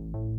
There's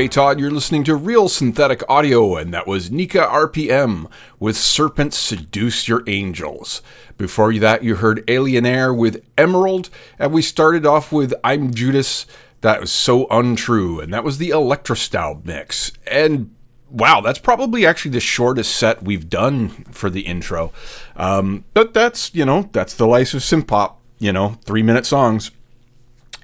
DJ Todd. You're listening to Real Synthetic Audio, and that was Nika RPM with Serpents Seduce Your Angels. Before that, you heard Alienaire with Emerald, and we started off with I'm Judas. That was so untrue, and that was the Electrostyle mix. And wow, that's probably actually the shortest set we've done for the intro. Um, but that's, you know, that's the life of synth pop, you know, three minute songs.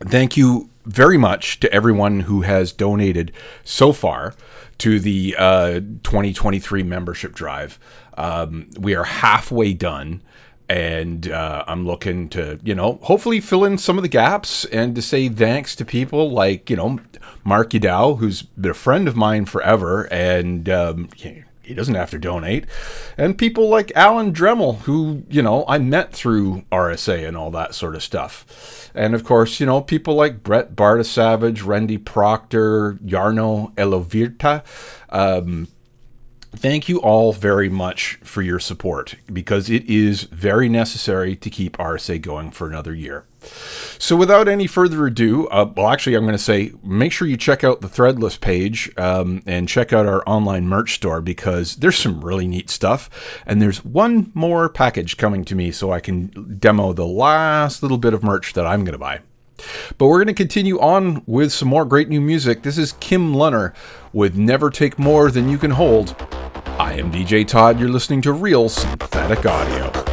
Thank you very much to everyone who has donated so far to the uh, 2023 membership drive. Um, we are halfway done. And uh, I'm looking to, you know, hopefully fill in some of the gaps and to say thanks to people like, you know, Mark Yadow, who's been a friend of mine forever, and um, he doesn't have to donate. And people like Alan Dremel, who, you know, I met through RSA and all that sort of stuff. And of course, you know, people like Brett Bartasavage, Randy Proctor, Yarno Elovirta. Um, thank you all very much for your support because it is very necessary to keep RSA going for another year. So, without any further ado, uh, well, actually, I'm going to say make sure you check out the Threadless page um, and check out our online merch store because there's some really neat stuff. And there's one more package coming to me so I can demo the last little bit of merch that I'm going to buy. But we're going to continue on with some more great new music. This is Kim Lunner with Never Take More Than You Can Hold. I am DJ Todd. You're listening to Real Synthetic Audio.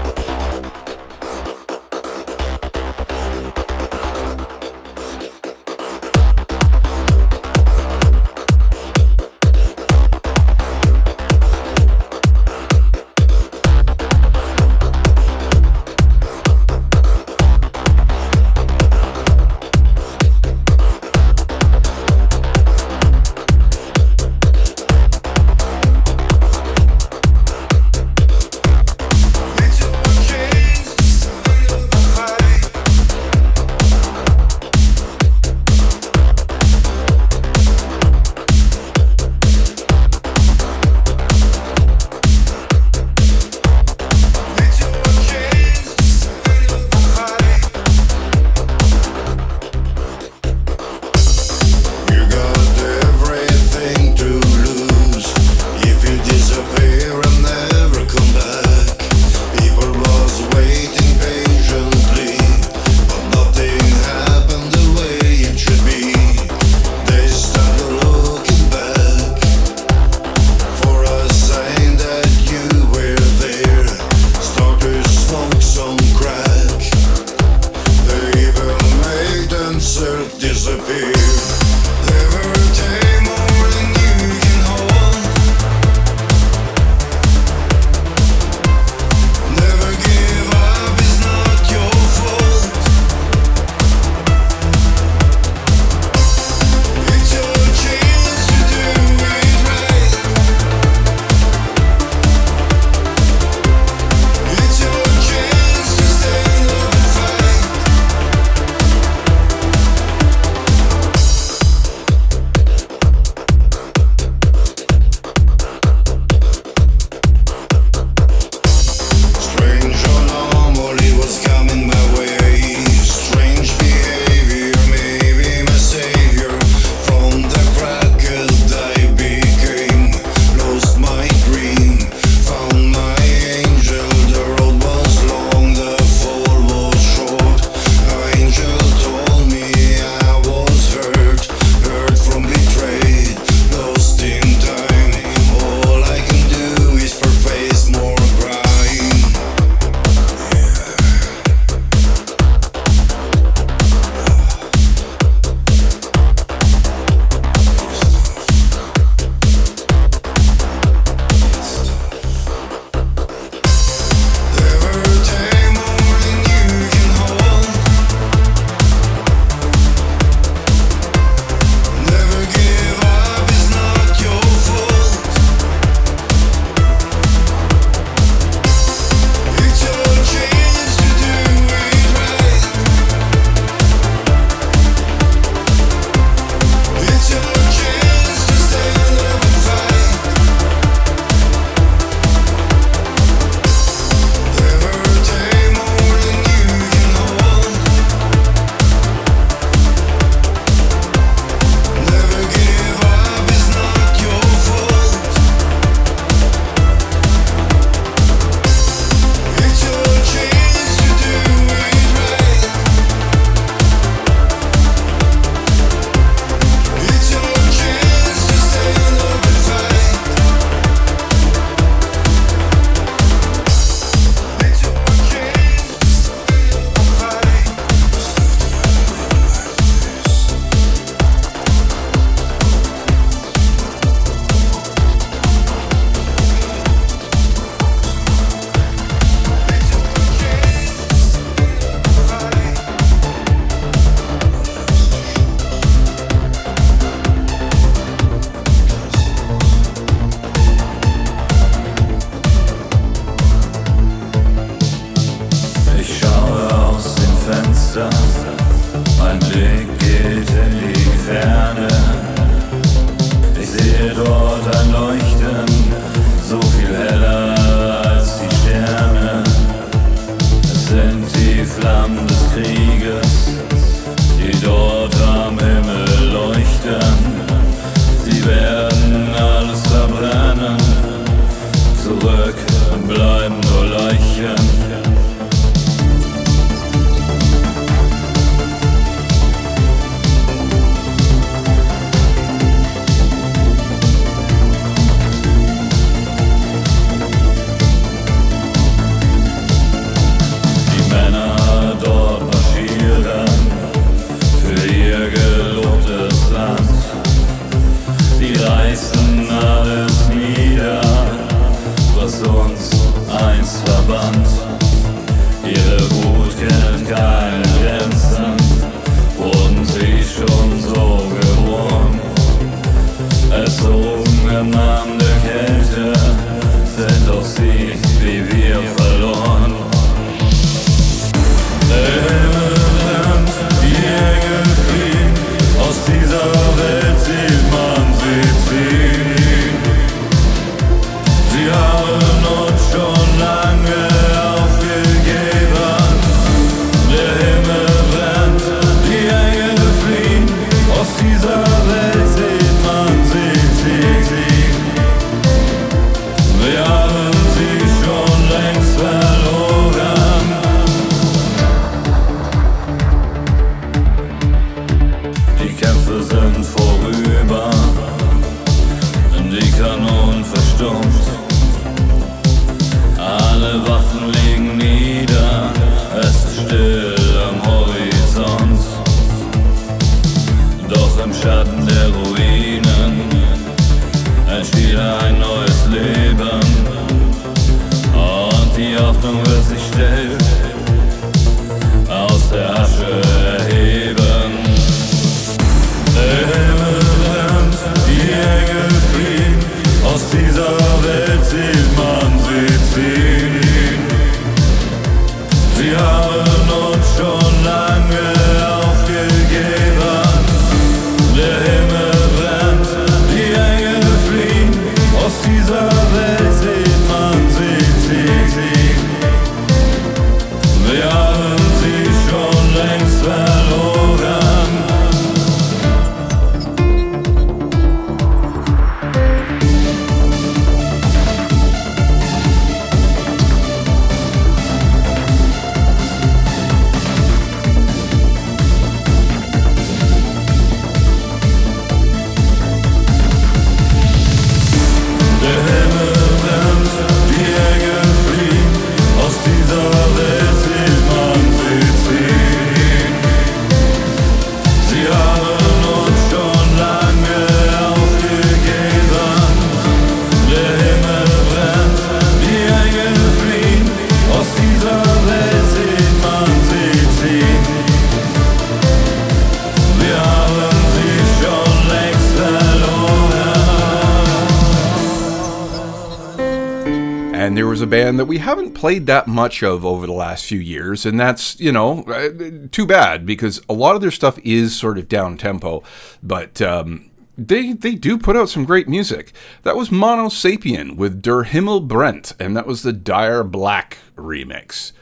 That we haven't played that much of over the last few years, and that's, you know, uh, too bad because a lot of their stuff is sort of down tempo, but um, they they do put out some great music. That was Mono Sapien with Der Himmel brennt, and that was the Dire Black remix.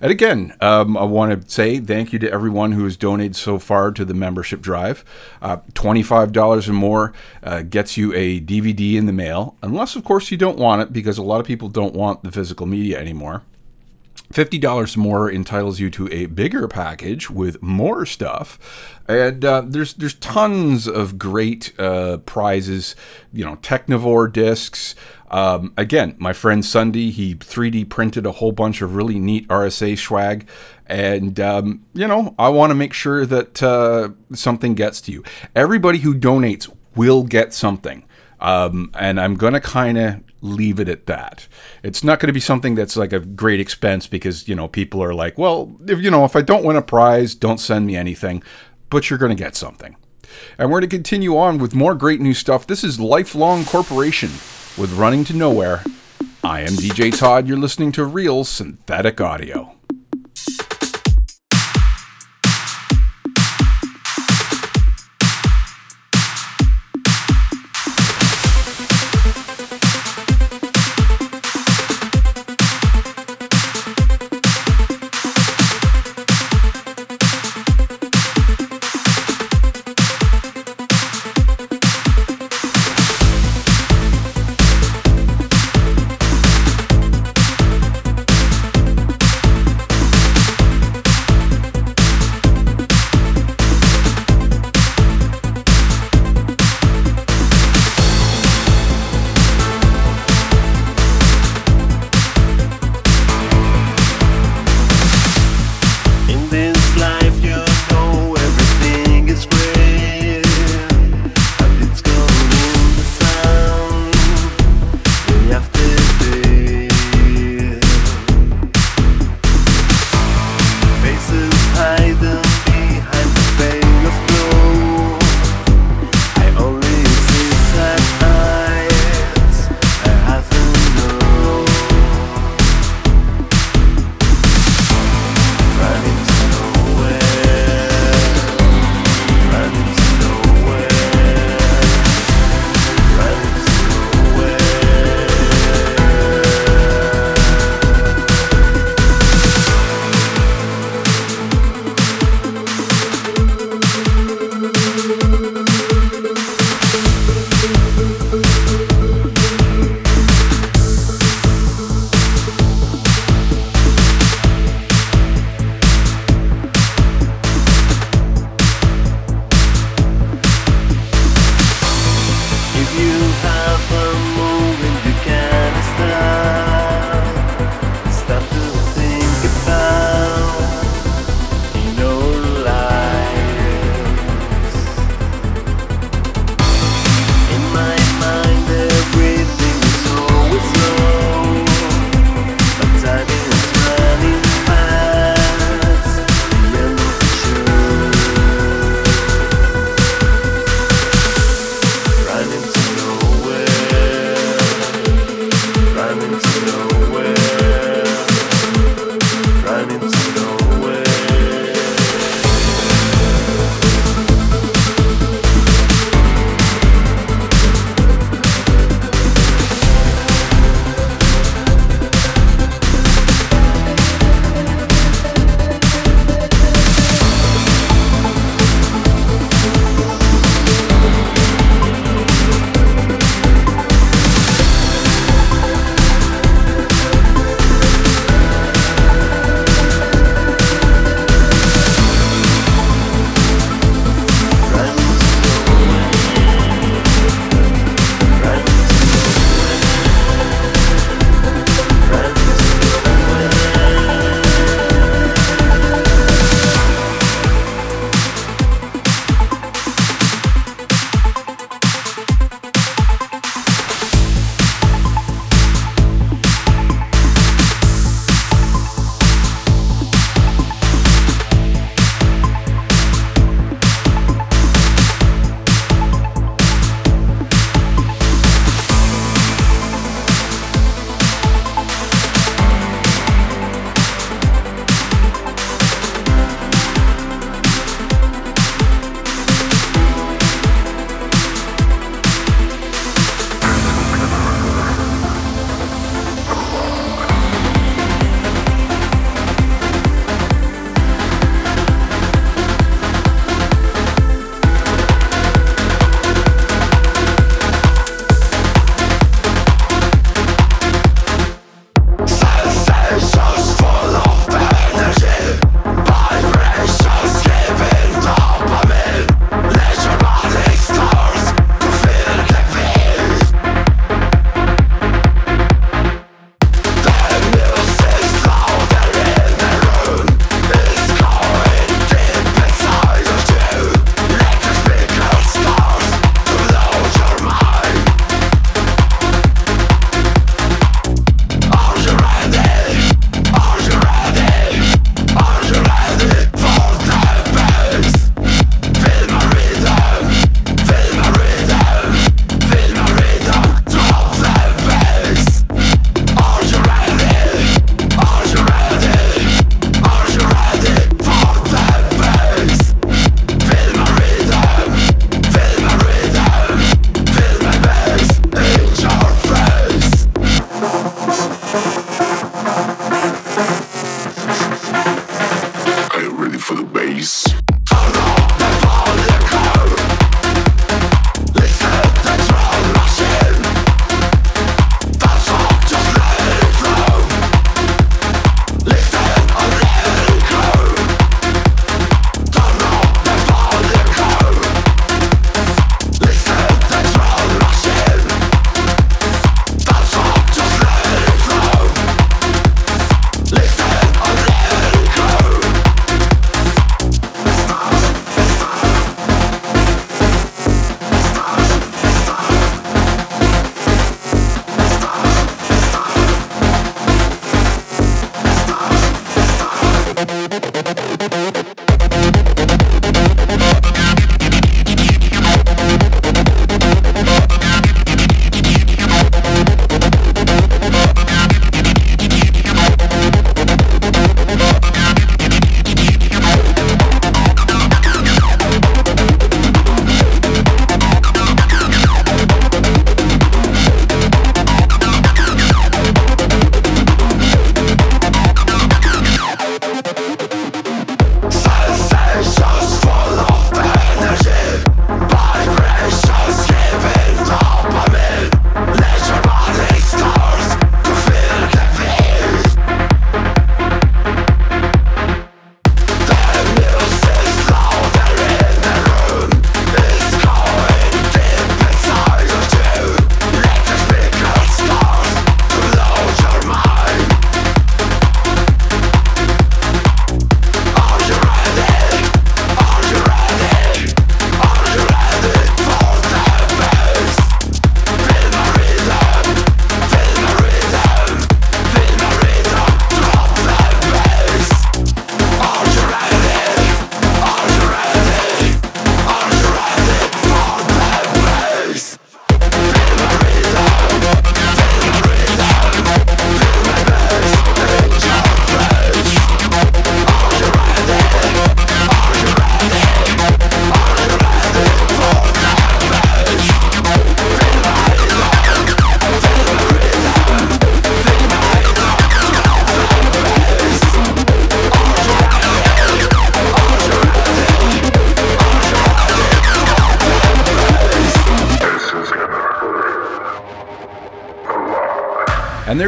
And again, um, I want to say thank you to everyone who has donated so far to the membership drive. Uh, $25 or more uh, gets you a DVD in the mail, unless, of course, you don't want it because a lot of people don't want the physical media anymore. $50 more entitles you to a bigger package with more stuff. And uh, there's there's tons of great uh, prizes, you know, Technivore discs, um, again, my friend Sunday, he 3D printed a whole bunch of really neat RSA swag. And, um, you know, I want to make sure that uh, something gets to you. Everybody who donates will get something. Um, and I'm going to kind of leave it at that. It's not going to be something that's like a great expense because, you know, people are like, well, if, you know, if I don't win a prize, don't send me anything. But you're going to get something. And we're going to continue on with more great new stuff. This is Lifelong Corporation with Running to Nowhere. I am DJ Todd. You're listening to Real Synthetic Audio.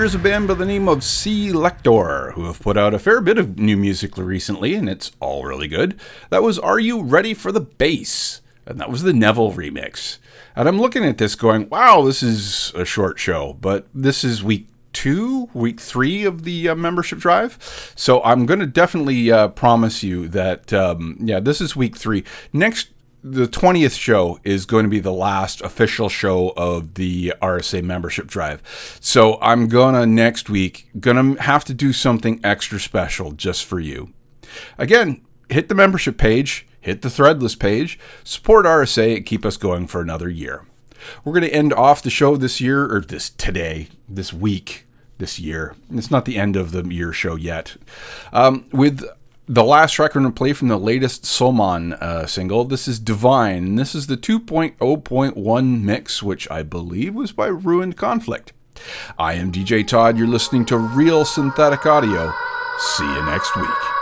There's a band by the name of Selector who have put out a fair bit of new music recently, and it's all really good. That was Are You Ready for the Bass? And that was the Neville remix. And I'm looking at this going, wow, this is a short show, but this is week two, week three of the uh, membership drive. So I'm going to definitely uh, promise you that, um, yeah, this is week three. Next the 20th show is going to be the last official show of the RSA membership drive. So I'm going to next week going to have to do something extra special just for you. Again, hit the membership page, hit the threadless page, support RSA and keep us going for another year. We're going to end off the show this year or this today, this week, this year. It's not the end of the year show yet. Um, with the last record to play from the latest Soman uh, single. This is Divine. This is the 2.0.1 mix, which I believe was by Ruined Conflict. I am DJ Todd. You're listening to Real Synthetic Audio. See you next week.